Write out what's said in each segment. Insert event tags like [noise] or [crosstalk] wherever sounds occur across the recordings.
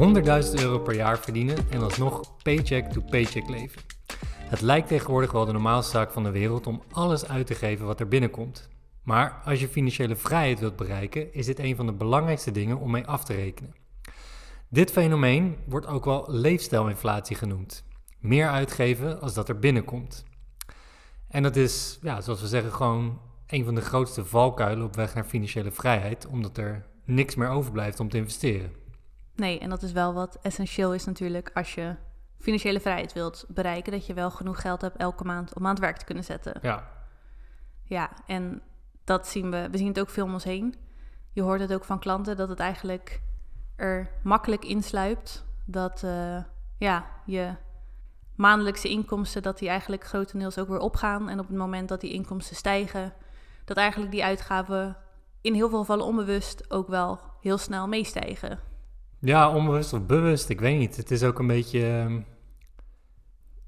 100.000 euro per jaar verdienen en alsnog paycheck to paycheck leven. Het lijkt tegenwoordig wel de normaalste zaak van de wereld om alles uit te geven wat er binnenkomt. Maar als je financiële vrijheid wilt bereiken, is dit een van de belangrijkste dingen om mee af te rekenen. Dit fenomeen wordt ook wel leefstijlinflatie genoemd. Meer uitgeven als dat er binnenkomt. En dat is, ja, zoals we zeggen, gewoon een van de grootste valkuilen op weg naar financiële vrijheid, omdat er niks meer overblijft om te investeren. Nee, en dat is wel wat essentieel is natuurlijk als je financiële vrijheid wilt bereiken, dat je wel genoeg geld hebt elke maand om aan het werk te kunnen zetten. Ja, Ja, en dat zien we. We zien het ook veel om ons heen. Je hoort het ook van klanten dat het eigenlijk er makkelijk insluipt. Dat eh, ja, je maandelijkse inkomsten, dat die eigenlijk grotendeels ook weer opgaan. En op het moment dat die inkomsten stijgen, dat eigenlijk die uitgaven in heel veel gevallen onbewust ook wel heel snel meestijgen. Ja onbewust of bewust, ik weet niet. Het is ook een beetje ehm,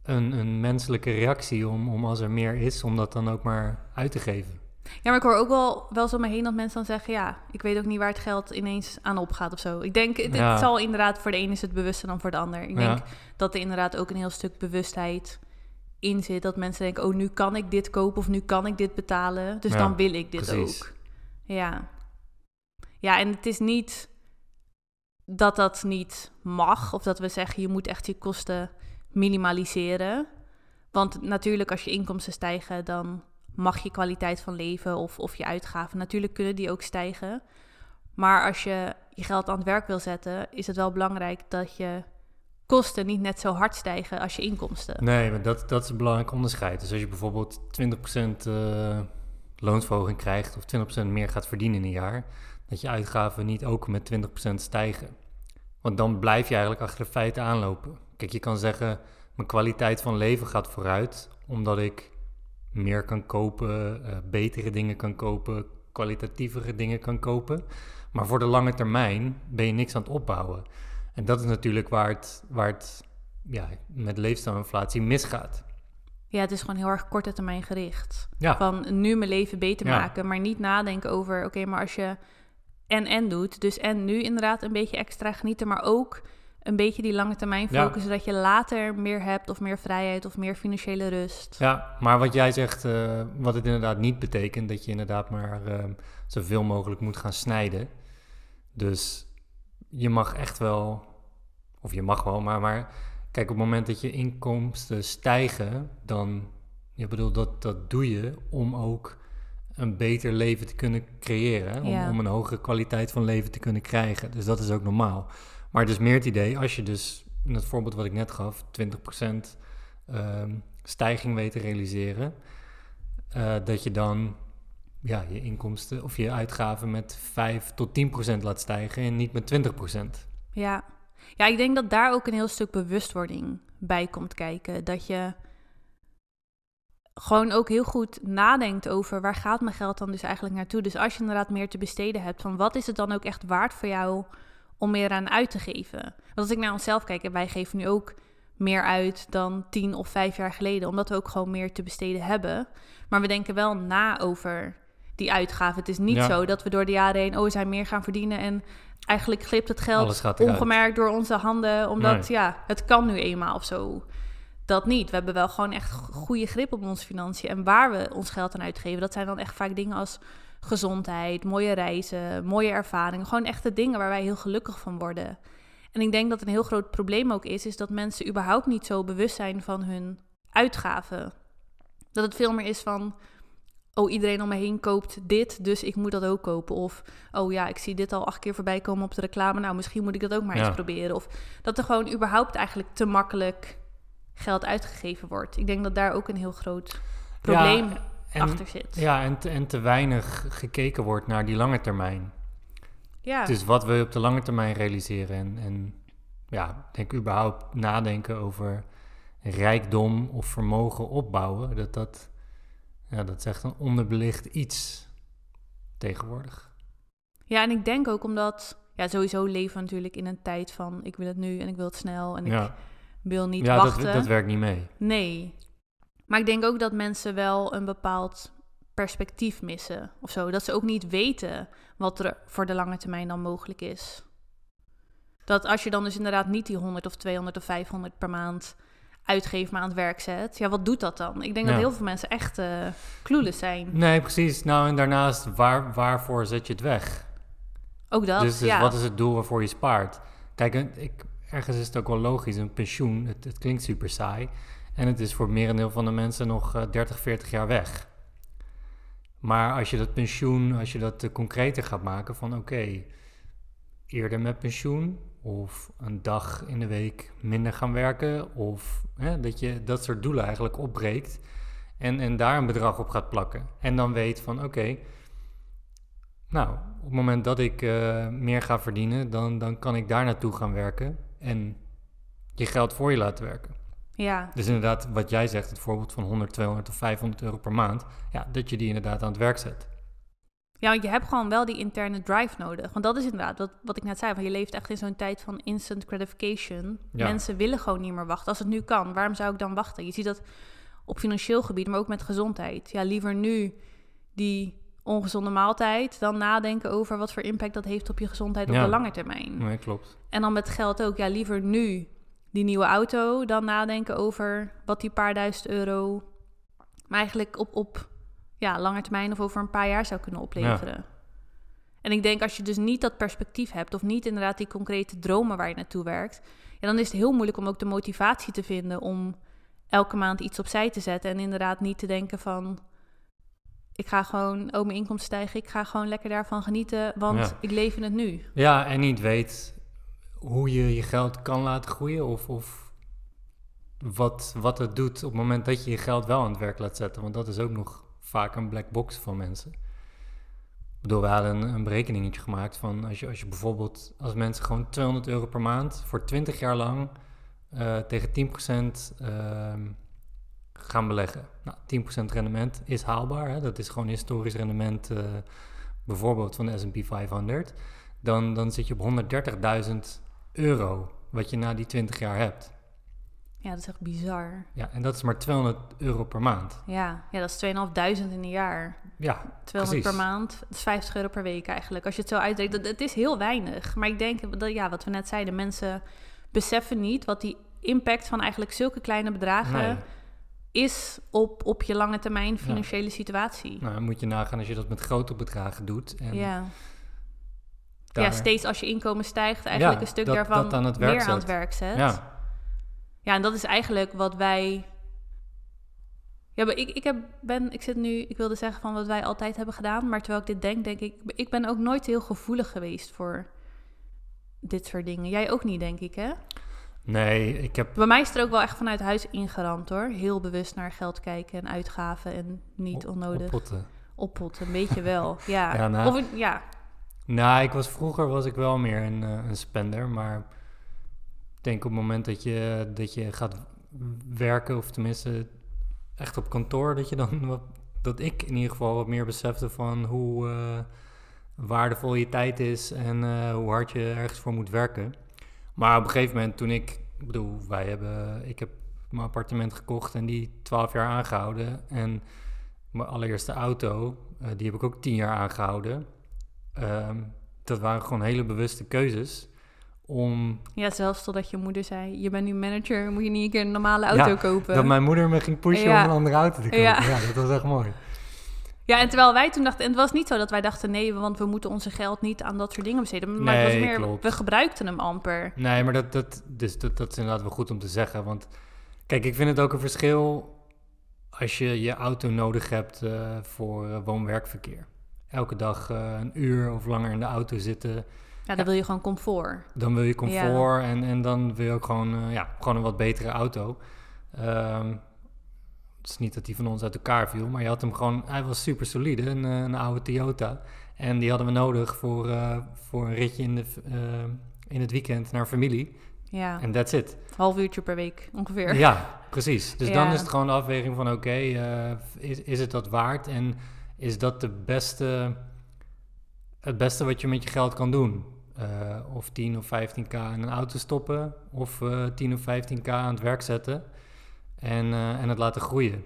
een, een menselijke reactie om, om als er meer is, om dat dan ook maar uit te geven. Ja, maar ik hoor ook wel, wel zo om me heen dat mensen dan zeggen... ja, ik weet ook niet waar het geld ineens aan opgaat of zo. Ik denk, het, zal inderdaad... voor de een is het bewuster dan voor de ander. Ik Ja. denk dat er inderdaad ook een heel stuk bewustheid in zit. Dat mensen denken, oh, nu kan ik dit kopen of nu kan ik dit betalen. Dus Ja, dan wil ik dit precies. ook. Ja. Ja, en het is niet dat dat niet mag... of dat we zeggen, je moet echt je kosten minimaliseren. Want natuurlijk, als je inkomsten stijgen... dan mag je kwaliteit van leven of, of je uitgaven. Natuurlijk kunnen die ook stijgen. Maar als je je geld aan het werk wil zetten, is het wel belangrijk dat je kosten niet net zo hard stijgen als je inkomsten. Nee, maar dat, dat is een belangrijk onderscheid. Dus als je bijvoorbeeld 20% eh loonsverhoging krijgt of 20% meer gaat verdienen in een jaar, dat je uitgaven niet ook met 20% stijgen. Want dan blijf je eigenlijk achter de feiten aanlopen. Kijk, je kan zeggen, mijn kwaliteit van leven gaat vooruit, omdat ik meer kan kopen, eh, betere dingen kan kopen, kwalitatievere dingen kan kopen. Maar voor de lange termijn ben je niks aan het opbouwen. En dat is natuurlijk waar het, waar het ja, met leefstijlinflatie misgaat. Ja, het is gewoon heel erg korte termijn gericht. Ja, Van nu mijn leven beter Ja. maken, maar niet nadenken over, oké, maar als je en en doet, dus en nu inderdaad een beetje extra genieten, maar ook een beetje die lange termijn Ja. focussen, zodat je later meer hebt of meer vrijheid of meer financiële rust. ja, maar wat jij zegt, eh, wat het inderdaad niet betekent, dat je inderdaad maar eh, zoveel mogelijk moet gaan snijden. Dus je mag echt wel, of je mag wel, maar, maar kijk, op het moment dat je inkomsten stijgen, dan, je bedoel, dat, dat doe je om ook een beter leven te kunnen creëren. Om, Ja. om een hogere kwaliteit van leven te kunnen krijgen. Dus dat is ook normaal. Maar het is meer het idee, als je dus, in het voorbeeld wat ik net gaf, 20% ehm, stijging weet te realiseren, eh, dat je dan ja, je inkomsten of je uitgaven met 5 tot 10% laat stijgen en niet met 20%. Ja. ja, ik denk dat daar ook een heel stuk bewustwording bij komt kijken. Dat je gewoon ook heel goed nadenkt over waar gaat mijn geld dan dus eigenlijk naartoe. Dus als je inderdaad meer te besteden hebt, van wat is het dan ook echt waard voor jou om meer aan uit te geven? Want als ik naar onszelf kijk, en wij geven nu ook meer uit dan tien of vijf jaar geleden, omdat we ook gewoon meer te besteden hebben. Maar we denken wel na over die uitgaven. Het is niet Ja. zo dat we door de jaren heen, oh, we zijn meer gaan verdienen en eigenlijk glipt het geld ongemerkt door onze handen, omdat Nee. ja, het kan nu eenmaal of zo. Dat niet. We hebben wel gewoon echt goede grip op onze financiën en waar we ons geld aan uitgeven. Dat zijn dan echt vaak dingen als gezondheid, mooie reizen, mooie ervaringen. Gewoon echte dingen waar wij heel gelukkig van worden. En ik denk dat een heel groot probleem ook is, is dat mensen überhaupt niet zo bewust zijn van hun uitgaven. Dat het veel meer is van, oh iedereen om me heen koopt dit, dus ik moet dat ook kopen. Of, oh ja, ik zie dit al acht keer voorbij komen op de reclame, nou misschien moet ik dat ook maar Ja. eens proberen. Of dat er gewoon überhaupt eigenlijk te makkelijk geld uitgegeven wordt. Ik denk dat daar ook een heel groot probleem Ja, en, achter zit. Ja, en te, en te weinig gekeken wordt naar die lange termijn. Ja. Dus wat we op de lange termijn realiseren. En, en ja, denk überhaupt nadenken over rijkdom of vermogen opbouwen. Dat, dat, ja, dat is echt een onderbelicht iets tegenwoordig. Ja, en ik denk ook omdat, ja, sowieso leven we natuurlijk in een tijd van ik wil het nu en ik wil het snel en ik wil niet ja wachten. dat, dat werkt niet mee. Nee. Maar ik denk ook dat mensen wel een bepaald perspectief missen of zo. Dat ze ook niet weten wat er voor de lange termijn dan mogelijk is. Dat als je dan dus inderdaad niet die 100 of 200 of 500 per maand uitgeeft, maar aan het werk zet. Ja, wat doet dat dan? Ik denk Ja. dat heel veel mensen echt clueless zijn. Nee, precies. Nou, en daarnaast, waar, waarvoor zet je het weg? Ook dat, dus dus ja. wat is het doel waarvoor je spaart? Kijk, ik, ergens is het ook wel logisch. Een pensioen, het, het klinkt super saai. En het is voor het merendeel van de mensen nog eh, 30, 40 jaar weg. Maar als je dat pensioen, als je dat eh, concreter gaat maken van oké, eerder met pensioen of een dag in de week minder gaan werken of hè, dat je dat soort doelen eigenlijk opbreekt en, en daar een bedrag op gaat plakken. En dan weet van oké, nou, op het moment dat ik eh, meer ga verdienen, dan, dan kan ik daar naartoe gaan werken en je geld voor je laten werken. ja, Dus inderdaad, wat jij zegt, het voorbeeld van 100, 200 of 500 euro per maand, ja, dat je die inderdaad aan het werk zet. Ja, want je hebt gewoon wel die interne drive nodig. Want dat is inderdaad wat, wat ik net zei. Van je leeft echt in zo'n tijd van instant gratification. Ja. Mensen willen gewoon niet meer wachten. Als het nu kan, waarom zou ik dan wachten? Je ziet dat op financieel gebied, maar ook met gezondheid. Ja, liever nu die ongezonde maaltijd dan nadenken over wat voor impact dat heeft op je gezondheid op de lange termijn. Nee, klopt. En dan met geld ook. Ja, liever nu die nieuwe auto dan nadenken over wat die paar duizend euro maar eigenlijk op, op ja, lange termijn of over een paar jaar zou kunnen opleveren. En ik denk als je dus niet dat perspectief hebt of niet inderdaad die concrete dromen waar je naartoe werkt, ja, dan is het heel moeilijk om ook de motivatie te vinden om elke maand iets opzij te zetten en inderdaad niet te denken van ik ga gewoon, oh mijn inkomsten stijgen, ik ga gewoon lekker daarvan genieten, want Ja. ik leef in het nu. Ja, en niet weet hoe je je geld kan laten groeien of, of wat, wat het doet op het moment dat je je geld wel aan het werk laat zetten. Want dat is ook nog vaak een black box van mensen. Ik bedoel, we hadden een, een berekeningetje gemaakt van als je, als je bijvoorbeeld, als mensen gewoon 200 euro per maand voor 20 jaar lang eh, tegen 10% ehm, gaan beleggen. Nou, 10% rendement is haalbaar, hè? dat is gewoon historisch rendement eh, bijvoorbeeld van de S&P 500 dan, dan zit je op 130.000 euro wat je na die 20 jaar hebt. Ja, dat is echt bizar. Ja, en dat is maar 200 euro per maand. Ja, ja dat is 2.500 in een jaar. Ja, 200 Precies. per maand, dat is 50 euro per week eigenlijk. Als je het zo uitdrukt, dat, het is heel weinig. Maar ik denk, dat, ja, wat we net zeiden, mensen beseffen niet wat die impact van eigenlijk zulke kleine bedragen nee. Is op, op je lange termijn financiële situatie. Nou, dan moet je nagaan als je dat met grote bedragen doet. En ja. daar- ja, steeds als je inkomen stijgt, eigenlijk Ja, een stuk dat- daarvan dat aan het werk meer aan het werk zet. Ja, Ja, en dat is eigenlijk wat wij. Ja, maar ik, ik, heb, ben, ik zit nu, ik wilde zeggen van wat wij altijd hebben gedaan, maar terwijl ik dit denk, denk ik, ik ben ook nooit heel gevoelig geweest voor dit soort dingen. Jij ook niet, denk ik, hè? Nee, ik heb Bij mij is het er ook wel echt vanuit huis ingeramd, hoor. Heel bewust naar geld kijken en uitgaven en niet op- onnodig oppotten. oppotten. Een beetje wel, [laughs] ja. Ja, nou- Of, ja, Nou, ik was vroeger was ik wel meer een, eh, een spender, maar ik denk op het moment dat je, dat je gaat werken, of tenminste echt op kantoor, dat je dan wat, dat ik in ieder geval wat meer besefte van hoe eh, waardevol je tijd is en eh, hoe hard je ergens voor moet werken. Maar op een gegeven moment toen ik, ik bedoel, wij hebben, ik heb mijn appartement gekocht en die 12 jaar aangehouden en mijn allereerste auto, eh, die heb ik ook 10 jaar aangehouden. Ehm, dat waren gewoon hele bewuste keuzes om ja, zelfs totdat je moeder zei, je bent nu manager, moet je niet een keer een normale auto Ja, kopen. dat mijn moeder me ging pushen Ja. om een andere auto te kopen. Ja. Ja. dat was echt mooi. Ja, en terwijl wij toen dachten, en het was niet zo dat wij dachten nee, want we moeten onze geld niet aan dat soort dingen besteden. Maar het was meer, klopt. we gebruikten hem amper. Nee, maar dat, dat, dus dat, dat is inderdaad wel goed om te zeggen. Want kijk, ik vind het ook een verschil als je je auto nodig hebt eh, voor eh, woon-werkverkeer. Elke dag eh, een uur of langer in de auto zitten. Ja, dan wil je gewoon comfort. Dan wil je comfort en, en dan wil je ook gewoon, ja, gewoon een wat betere auto. Ehm, het is niet dat die van ons uit elkaar viel, maar je had hem gewoon, hij was super solide, een, eh, een oude Toyota. En die hadden we nodig voor, eh, voor een ritje in, de, eh, in het weekend naar familie. Ja, En that's it. half uurtje per week ongeveer. Ja, precies. Dus dan is het gewoon de afweging van oké, is, is het dat waard? En is dat de beste, het beste wat je met je geld kan doen? Of 10 of 15k in een auto stoppen, of eh 10 of 15k aan het werk zetten en, eh, en het laten groeien.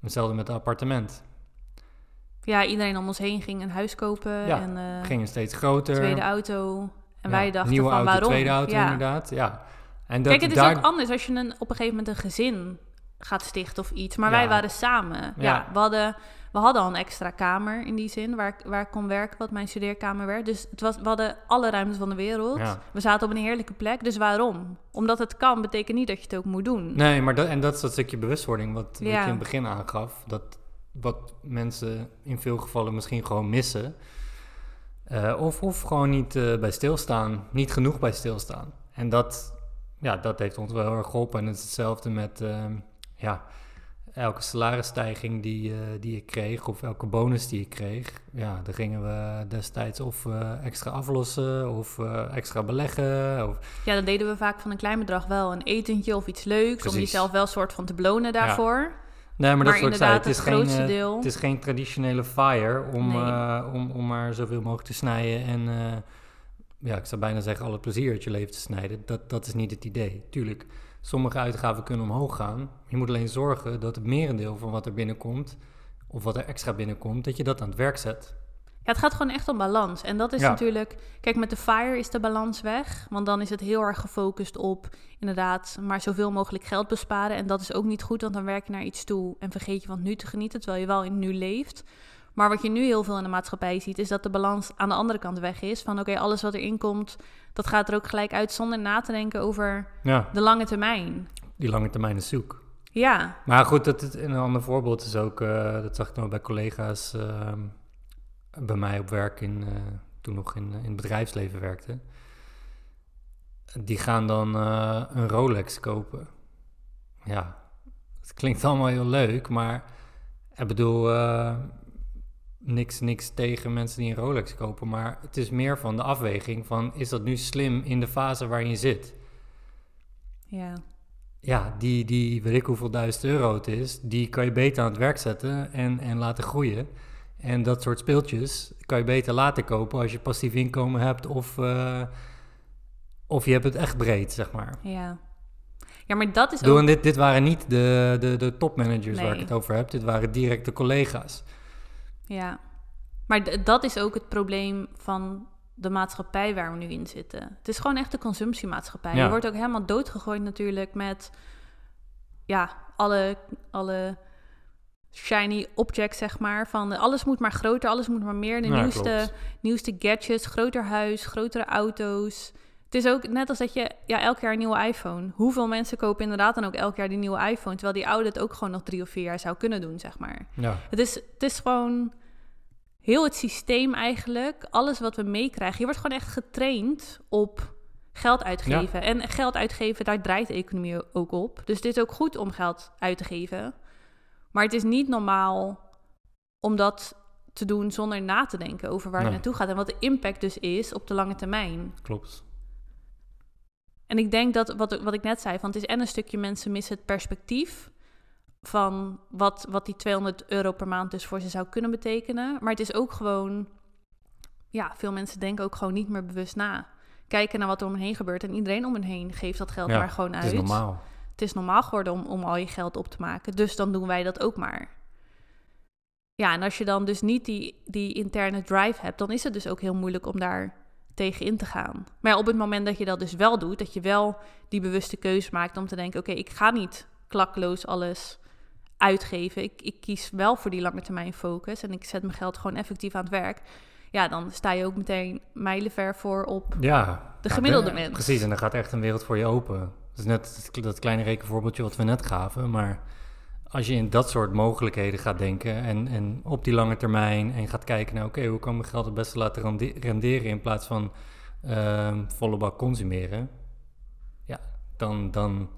Hetzelfde met een appartement. Ja, iedereen om ons heen ging een huis kopen Ja, en eh Gingen steeds groter. tweede auto. En Ja, wij dachten Nieuwe van auto, waarom? tweede auto ja. inderdaad. Ja. En dat, Kijk, het is daar, ook anders als je een, op een gegeven moment een gezin gaat stichten of iets. Maar wij waren samen. Ja. we, hadden, we hadden al een extra kamer in die zin, waar, ik- waar ik kon werken, wat mijn studeerkamer werd. Dus het was, we hadden alle ruimte van de wereld. Ja. We zaten op een heerlijke plek. Dus waarom? Omdat het kan, betekent niet dat je het ook moet doen. Nee, maar dat, en dat is dat stukje bewustwording wat, wat je in het begin aangaf. Dat wat mensen in veel gevallen misschien gewoon missen. Eh, of, of gewoon niet eh, bij stilstaan, niet genoeg bij stilstaan. En dat, ja, dat heeft ons wel heel erg geholpen. En het is hetzelfde met ehm, ja, elke salarisstijging die, eh, die ik kreeg, of elke bonus die ik kreeg. Ja, daar gingen we destijds of eh, extra aflossen, of eh, extra beleggen. Of, Ja, dan deden we vaak van een klein bedrag wel een etentje of iets leuks. Om jezelf wel soort van te belonen daarvoor. Nee, maar, dat zei. Het is, het geen, deel- het is geen traditionele fire om, Nee. om, om maar zoveel mogelijk te snijden en ja, ik zou bijna zeggen alle plezier uit je leven te snijden. Dat, dat is niet het idee. Tuurlijk, sommige uitgaven kunnen omhoog gaan. Je moet alleen zorgen dat het merendeel van wat er binnenkomt, of wat er extra binnenkomt, dat je dat aan het werk zet. Ja, het gaat gewoon echt om balans. En dat is Ja. natuurlijk... Kijk, met de FIRE is de balans weg. Want dan is het heel erg gefocust op inderdaad maar zoveel mogelijk geld besparen. En dat is ook niet goed, want dan werk je naar iets toe en vergeet je van nu te genieten, terwijl je wel in nu leeft. Maar wat je nu heel veel in de maatschappij ziet, is dat de balans aan de andere kant weg is. Van oké, alles wat erin komt, dat gaat er ook gelijk uit zonder na te denken over Ja, de lange termijn. die lange termijn is zoek. Ja, Maar goed, dat, het- een ander voorbeeld is ook, eh, dat zag ik nog bij collega's ehm, bij mij op werk, in, eh, toen nog in, in het bedrijfsleven werkte. Die gaan dan eh, een Rolex kopen. Ja, het klinkt allemaal heel leuk, maar ik bedoel, eh, niks, niks tegen mensen die een Rolex kopen, maar het is meer van de afweging van, is dat nu slim in de fase waarin je zit? ja. ja, die, die weet ik hoeveel duizend euro het is, die kan je beter aan het werk zetten en, en laten groeien. En dat soort speeltjes kan je beter later kopen als je passief inkomen hebt of, eh, of je hebt het echt breed, zeg maar. Ja. Ja, maar dat is bedoel, ook... dit, dit waren niet de, de, de topmanagers waar ik het over heb, dit waren directe collega's. Ja. Maar dat is ook het probleem van de maatschappij waar we nu in zitten. Het is gewoon echt de consumptiemaatschappij. Ja. Je wordt ook helemaal doodgegooid natuurlijk met... Ja, alle, alle shiny objects, zeg maar. Van alles moet maar groter, alles moet maar meer. De Ja, nieuwste, klopt. nieuwste gadgets, groter huis, grotere auto's. Het is ook net als dat je ja, elk jaar een nieuwe iPhone. Hoeveel mensen kopen inderdaad dan ook elk jaar die nieuwe iPhone... terwijl die oude het ook gewoon nog drie of vier jaar zou kunnen doen, zeg maar. Ja, Het is, het is gewoon heel het systeem eigenlijk, alles wat we meekrijgen. Je wordt gewoon echt getraind op geld uitgeven. En geld uitgeven, daar draait de economie ook op. Dus het is ook goed om geld uit te geven. Maar het is niet normaal om dat te doen zonder na te denken over waar Nee. het naartoe gaat. En wat de impact dus is op de lange termijn. klopt. En ik denk dat, wat, wat ik net zei, van het is en een stukje mensen missen het perspectief van wat, wat die 200 euro per maand dus voor ze zou kunnen betekenen. Maar het is ook gewoon, ja, veel mensen denken ook gewoon niet meer bewust na. Kijken naar wat er om hen heen gebeurt en iedereen om hen heen geeft dat geld Ja, maar gewoon uit. Het is normaal. Het is normaal geworden om, om al je geld op te maken, dus dan doen wij dat ook maar. Ja, en als je dan dus niet die, die interne drive hebt, dan is het dus ook heel moeilijk om daar tegen in te gaan. Maar ja, op het moment dat je dat dus wel doet, dat je wel die bewuste keuze maakt om te denken: oké, ik ga niet klakkeloos alles uitgeven. Ik, ik kies wel voor die lange termijn focus en ik zet mijn geld gewoon effectief aan het werk. Ja, dan sta je ook meteen mijlenver voor op. Ja. De ja, gemiddelde de- mens. Precies, en dan gaat echt een wereld voor je open. Dat is net dat- dat kleine rekenvoorbeeldje wat we net gaven, maar als je in dat soort mogelijkheden gaat denken en, en op die lange termijn en gaat kijken naar, oké, hoe kan mijn geld het beste laten rende- renderen in plaats van ehm, volle bak consumeren, ja, dan, dan,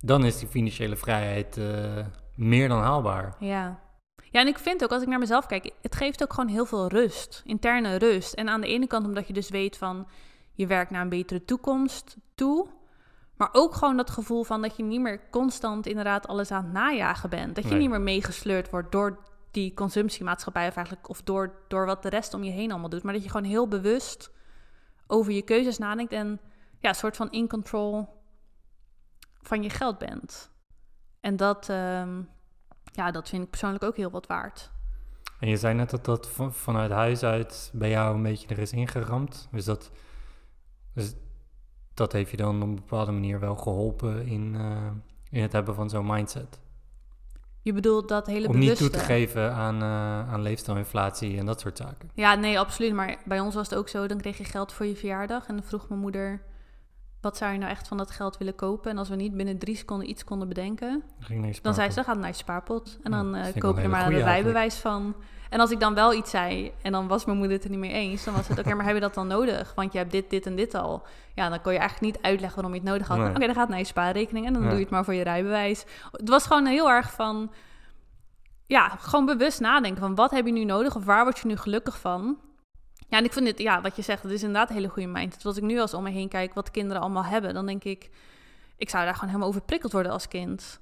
dan is die financiële vrijheid eh, meer dan haalbaar. Ja. Ja, en ik vind ook, als ik naar mezelf kijk, het geeft ook gewoon heel veel rust, interne rust. En aan de ene kant omdat je dus weet van, je werkt naar een betere toekomst toe. Maar ook gewoon dat gevoel van dat je niet meer constant inderdaad alles aan het najagen bent. Dat je Nee. niet meer meegesleurd wordt door die consumptiemaatschappij of eigenlijk, of door, door wat de rest om je heen allemaal doet. Maar dat je gewoon heel bewust over je keuzes nadenkt en ja, een soort van in control van je geld bent. En dat, ehm, ja, dat vind ik persoonlijk ook heel wat waard. En je zei net dat dat van- vanuit huis uit bij jou een beetje er is ingeramd. Is dat Dus dat heeft je dan op een bepaalde manier wel geholpen in, eh, in het hebben van zo'n mindset. Je bedoelt dat hele Om bewuste... niet toe te geven aan, uh, aan leefstijlinflatie en dat soort zaken. Ja, nee, absoluut. Maar bij ons was het ook zo, dan kreeg je geld voor je verjaardag. En dan vroeg mijn moeder, wat zou je nou echt van dat geld willen kopen? En als we niet binnen drie seconden iets konden bedenken, dan zei ze, gaat naar je spaarpot. En dan uh, koop je er maar een rijbewijs van. En als ik dan wel iets zei en dan was mijn moeder het er niet mee eens, dan was het oké, maar hebben we dat dan nodig? Want je hebt dit, dit en dit al. Ja, dan kon je eigenlijk niet uitleggen waarom je het nodig had. Oké, dan gaat naar je spaarrekening en dan doe je het maar voor je rijbewijs. Het was gewoon heel erg van, ja, gewoon bewust nadenken van wat heb je nu nodig of waar word je nu gelukkig van? Ja, en ik vind dit, ja, wat je zegt, dat is inderdaad een hele goede mindset. Als ik nu als om me heen kijk wat kinderen allemaal hebben, dan denk ik, ik zou daar gewoon helemaal over prikkeld worden als kind.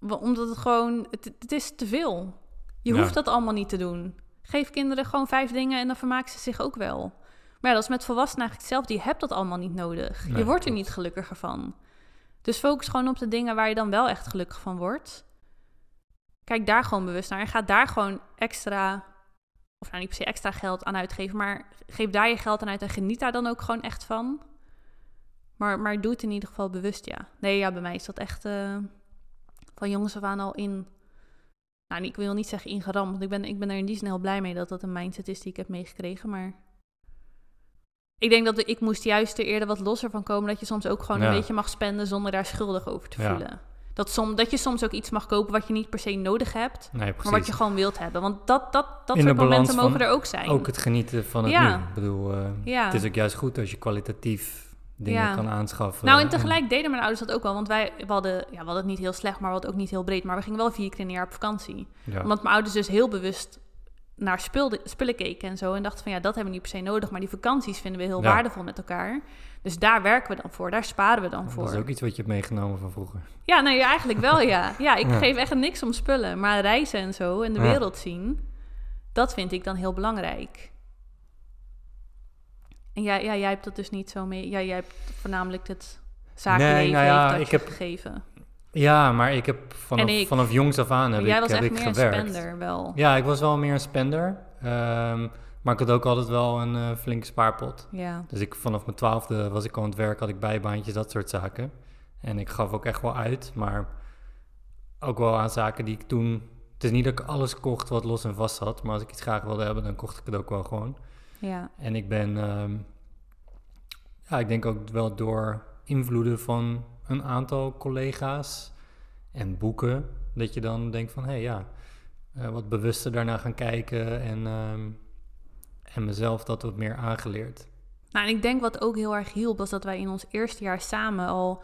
Omdat het gewoon, het, het is te veel. Je hoeft dat allemaal niet te doen. Geef kinderen gewoon vijf dingen en dan vermaken ze zich ook wel. Maar ja, dat is met volwassenen eigenlijk hetzelfde. Je hebt dat allemaal niet nodig. je wordt er niet gelukkiger van. Dus focus gewoon op de dingen waar je dan wel echt gelukkig van wordt. Kijk daar gewoon bewust naar en ga daar gewoon extra, of nou niet per se extra geld aan uitgeven, maar geef daar je geld aan uit en geniet daar dan ook gewoon echt van. Maar, maar doe het in ieder geval bewust, ja. Nee, ja, bij mij is dat echt uh, van jongens af aan al in nou, ik wil niet zeggen ingeramd, want ik ben, ik ben er in die zin heel blij mee dat dat een mindset is die ik heb meegekregen. Maar ik denk dat ik moest juist er eerder wat losser van komen. Dat je soms ook gewoon een beetje mag spenden zonder daar schuldig over te voelen. Dat, som, dat je soms ook iets mag kopen wat je niet per se nodig hebt, maar wat je gewoon wilt hebben. Want dat, dat, dat soort momenten mogen er ook zijn. Ook het genieten van het ja. nu. Ik bedoel, uh, het is ook juist goed als je kwalitatief dingen kan aanschaffen. Nou, en tegelijk deden mijn ouders dat ook wel. Want wij we hadden, ja, we hadden het niet heel slecht, maar we hadden ook niet heel breed. Maar we gingen wel vier keer in een jaar op vakantie. Ja. Omdat mijn ouders dus heel bewust naar spullen, spullen keken en zo. En dachten van ja, dat hebben we niet per se nodig. Maar die vakanties vinden we heel waardevol met elkaar. Dus daar werken we dan voor. Daar sparen we dan voor. Dat is ook iets wat je hebt meegenomen van vroeger. Ja, nee, eigenlijk wel ja. Ja, ik [laughs] geef echt niks om spullen. Maar reizen en zo en de wereld zien, dat vind ik dan heel belangrijk. En jij, ja, jij hebt dat dus niet zo mee. Ja, jij hebt voornamelijk het zakenleven nee, nou ja, ik heb, gegeven. Ja, maar ik heb vanaf, vanaf jongs af aan heb jij ik, was heb echt ik meer gewerkt. een spender wel. Ja, ik was wel meer een spender. Um, maar ik had ook altijd wel een uh, flinke spaarpot. Ja. Dus ik, vanaf mijn twaalfde was ik aan het werk, had ik bijbaantjes, dat soort zaken. En ik gaf ook echt wel uit, maar ook wel aan zaken die ik toen... Het is niet dat ik alles kocht wat los en vast zat, maar als ik iets graag wilde hebben, dan kocht ik het ook wel gewoon. Ja. En ik ben, um, ja, ik denk ook wel door invloeden van een aantal collega's en boeken, dat je dan denkt van, hé hey, ja, uh, wat bewuster daarna gaan kijken en, um, en mezelf dat wat meer aangeleerd. Nou, en ik denk wat ook heel erg hielp, was dat wij in ons eerste jaar samen al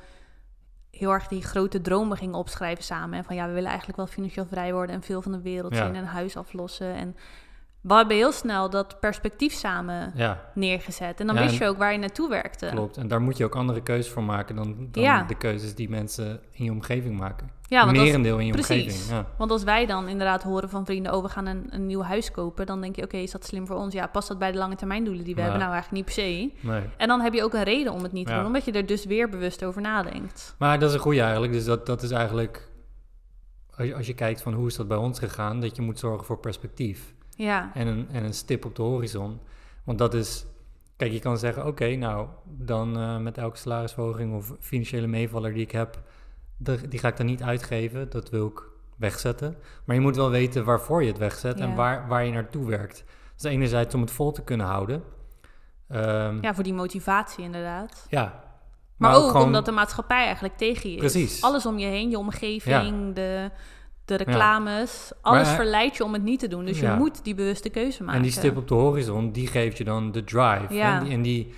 heel erg die grote dromen gingen opschrijven samen. En van ja, we willen eigenlijk wel financieel vrij worden en veel van de wereld zien en een huis aflossen. En we hebben heel snel dat perspectief samen neergezet. En dan wist je ook waar je naartoe werkte. Klopt, en daar moet je ook andere keuzes voor maken dan, dan de keuzes die mensen in je omgeving maken. Ja, want Merendeel in je precies. omgeving. Ja. Want als wij dan inderdaad horen van vrienden... oh, we gaan een, een nieuw huis kopen... dan denk je, oké, is dat slim voor ons? Ja, past dat bij de lange termijn doelen die we hebben? Nou, eigenlijk niet per se. Nee. En dan heb je ook een reden om het niet te doen... omdat je er dus weer bewust over nadenkt. Maar dat is een goede eigenlijk. Dus dat, dat is eigenlijk... Als je, als je kijkt van hoe is dat bij ons gegaan... dat je moet zorgen voor perspectief. Ja. En een, en een stip op de horizon. Want dat is... Kijk, je kan zeggen, oké, nou, dan uh, met elke salarisverhoging of financiële meevaller die ik heb, die ga ik dan niet uitgeven. Dat wil ik wegzetten. Maar je moet wel weten waarvoor je het wegzet en waar, waar je naartoe werkt. Dus enerzijds om het vol te kunnen houden. Um, ja, voor die motivatie inderdaad. Ja. Maar, ook, gewoon... omdat de maatschappij eigenlijk tegen je is. Precies. Alles om je heen, je omgeving, ja. de de reclames, alles verleidt je om het niet te doen. Dus je moet die bewuste keuze maken. En die stip op de horizon, die geeft je dan de drive. En, die, en, die,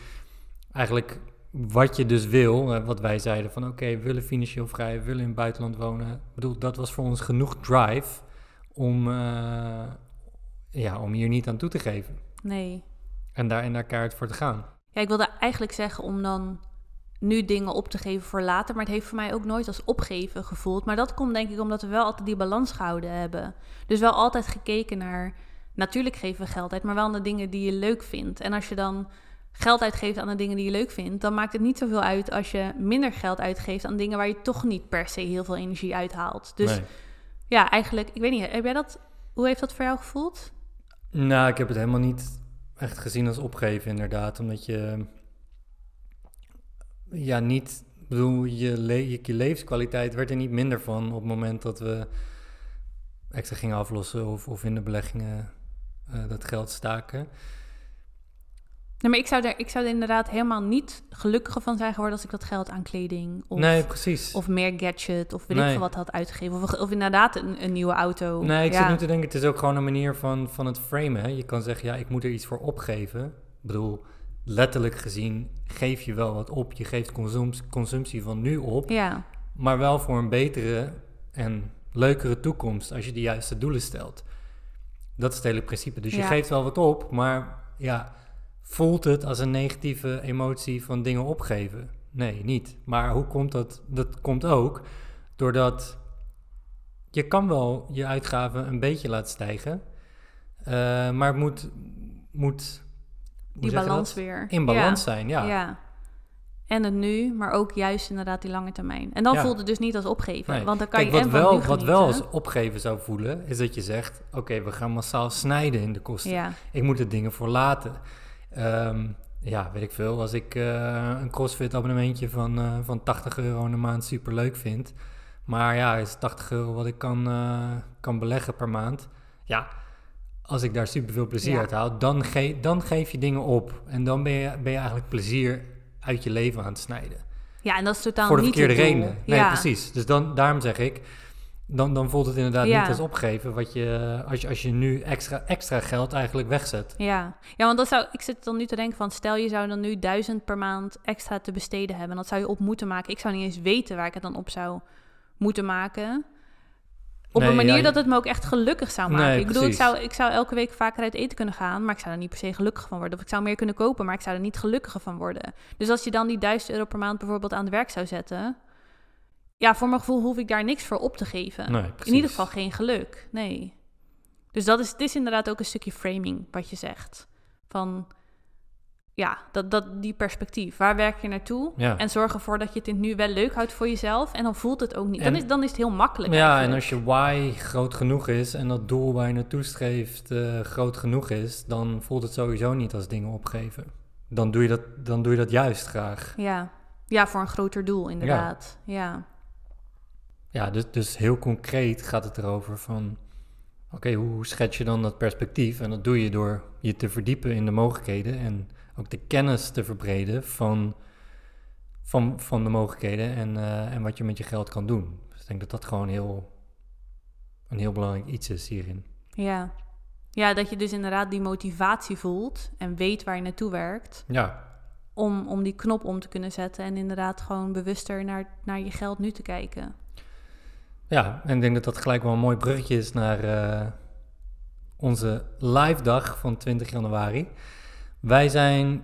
eigenlijk wat je dus wil, wat wij zeiden van oké, we willen financieel vrij, we willen in het buitenland wonen. Ik bedoel, dat was voor ons genoeg drive om, uh, ja, om hier niet aan toe te geven. Nee. En daar, en daar kaart voor te gaan. Ja, ik wilde eigenlijk zeggen om dan nu dingen op te geven voor later. Maar het heeft voor mij ook nooit als opgeven gevoeld. Maar dat komt denk ik omdat we wel altijd die balans gehouden hebben. Dus wel altijd gekeken naar. Natuurlijk geven we geld uit, maar wel aan de dingen die je leuk vindt. En als je dan geld uitgeeft aan de dingen die je leuk vindt, dan maakt het niet zoveel uit als je minder geld uitgeeft aan dingen waar je toch niet per se heel veel energie uithaalt. Dus ja, eigenlijk, ik weet niet, heb jij dat, hoe heeft dat voor jou gevoeld? Nou, ik heb het helemaal niet echt gezien als opgeven, inderdaad. Omdat je ja, niet, bedoel, je, le je, levenskwaliteit werd er niet minder van op het moment dat we extra gingen aflossen of, of in de beleggingen uh, dat geld staken. Nee, maar ik zou, er, ik zou er inderdaad helemaal niet gelukkiger van zijn geworden als ik dat geld aan kleding of, nee, precies. of meer gadget of weet ik veel wat had uitgegeven. Of, of inderdaad een, een, nieuwe auto. Nee, ik ja. zit nu te denken, het is ook gewoon een manier van, van het framen. Hè? Je kan zeggen, ja, ik moet er iets voor opgeven. Ik bedoel, letterlijk gezien geef je wel wat op. Je geeft consumptie van nu op. Ja. Maar wel voor een betere en leukere toekomst als je de juiste doelen stelt. Dat is het hele principe. Dus je geeft wel wat op, maar ja voelt het als een negatieve emotie van dingen opgeven? Nee, niet. Maar hoe komt dat? Dat komt ook doordat je kan wel je uitgaven een beetje laten stijgen, uh, maar het moet, moet die balans weer in balans zijn, ja. ja. En het nu, maar ook juist inderdaad die lange termijn. En dan voelt het dus niet als opgeven. Want dan kan Kijk, je wat wel, wat wel als opgeven zou voelen, is dat je zegt: Oké, we gaan massaal snijden in de kosten. Ja. Ik moet er dingen voor laten. Um, ja, weet ik veel. Als ik uh, een CrossFit abonnementje van, uh, van 80 euro in de maand super leuk vind. Maar ja, is 80 euro wat ik kan, uh, kan beleggen per maand. Ja, als ik daar super veel plezier uit haal, dan, ge dan geef je dingen op. En dan ben je, ben je eigenlijk plezier uit je leven aan het snijden. Ja, en dat is totaal Voor de niet verkeerde redenen. Nee, precies. Dus dan, daarom zeg ik, dan, dan voelt het inderdaad Ja. niet als opgeven wat je, als je, als je nu extra, extra geld eigenlijk wegzet. Ja. ja, want dat zou, ik zit dan nu te denken van, stel je zou dan nu duizend per maand extra te besteden hebben. Dat zou je op moeten maken. Ik zou niet eens weten waar ik het dan op zou moeten maken. Op Nee, een manier ja, dat het me ook echt gelukkig zou maken. Nee, ik bedoel, ik zou, ik zou elke week vaker uit eten kunnen gaan, maar ik zou er niet per se gelukkig van worden. Of ik zou meer kunnen kopen, maar ik zou er niet gelukkiger van worden. Dus als je dan die 1000 euro per maand bijvoorbeeld aan het werk zou zetten, ja, voor mijn gevoel hoef ik daar niks voor op te geven. Nee, In ieder geval geen geluk, nee. Dus dat is, het is inderdaad ook een stukje framing wat je zegt. Van, ja, dat, dat, die perspectief. Waar werk je naartoe? Ja. En zorg ervoor dat je het in het nu wel leuk houdt voor jezelf. En dan voelt het ook niet. Dan is, dan is het heel makkelijk Ja, en als je why groot genoeg is en dat doel waar je naartoe streeft eh, groot genoeg is, dan voelt het sowieso niet als dingen opgeven. Dan doe je dat, dan doe je dat juist graag. Ja. ja, voor een groter doel inderdaad. Ja, Ja, dus, dus heel concreet gaat het erover van, oké, hoe, hoe schets je dan dat perspectief? En dat doe je door je te verdiepen in de mogelijkheden en ook de kennis te verbreden van, van, van de mogelijkheden en, eh, en wat je met je geld kan doen. Dus ik denk dat dat gewoon heel, een heel belangrijk iets is hierin. ja. Ja, dat je dus inderdaad die motivatie voelt en weet waar je naartoe werkt. Ja, Om, om die knop om te kunnen zetten en inderdaad gewoon bewuster naar, naar je geld nu te kijken. Ja, en ik denk dat dat gelijk wel een mooi bruggetje is naar eh, onze live dag van 20 januari. Wij zijn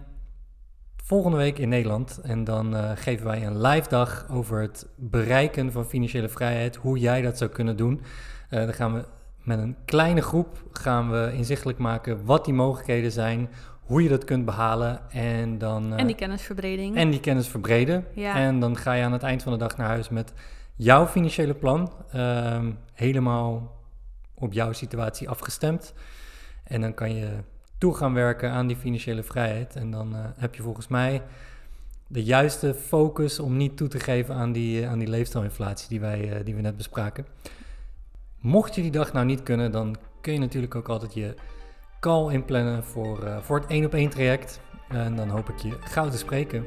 volgende week in Nederland en dan eh, geven wij een live dag over het bereiken van financiële vrijheid, hoe jij dat zou kunnen doen. Eh, dan gaan we met een kleine groep gaan we inzichtelijk maken wat die mogelijkheden zijn, hoe je dat kunt behalen en dan eh, en die kennisverbreding. en die kennis verbreden. Ja. En dan ga je aan het eind van de dag naar huis met jouw financiële plan. ehm, helemaal op jouw situatie afgestemd. En dan kan je toe gaan werken aan die financiële vrijheid. En dan eh, heb je volgens mij de juiste focus om niet toe te geven aan die, eh, aan die leefstijlinflatie die, wij, eh, die we net bespraken. Mocht je die dag nou niet kunnen, dan kun je natuurlijk ook altijd je call inplannen voor, voor het één op één traject. En dan hoop ik je gauw te spreken.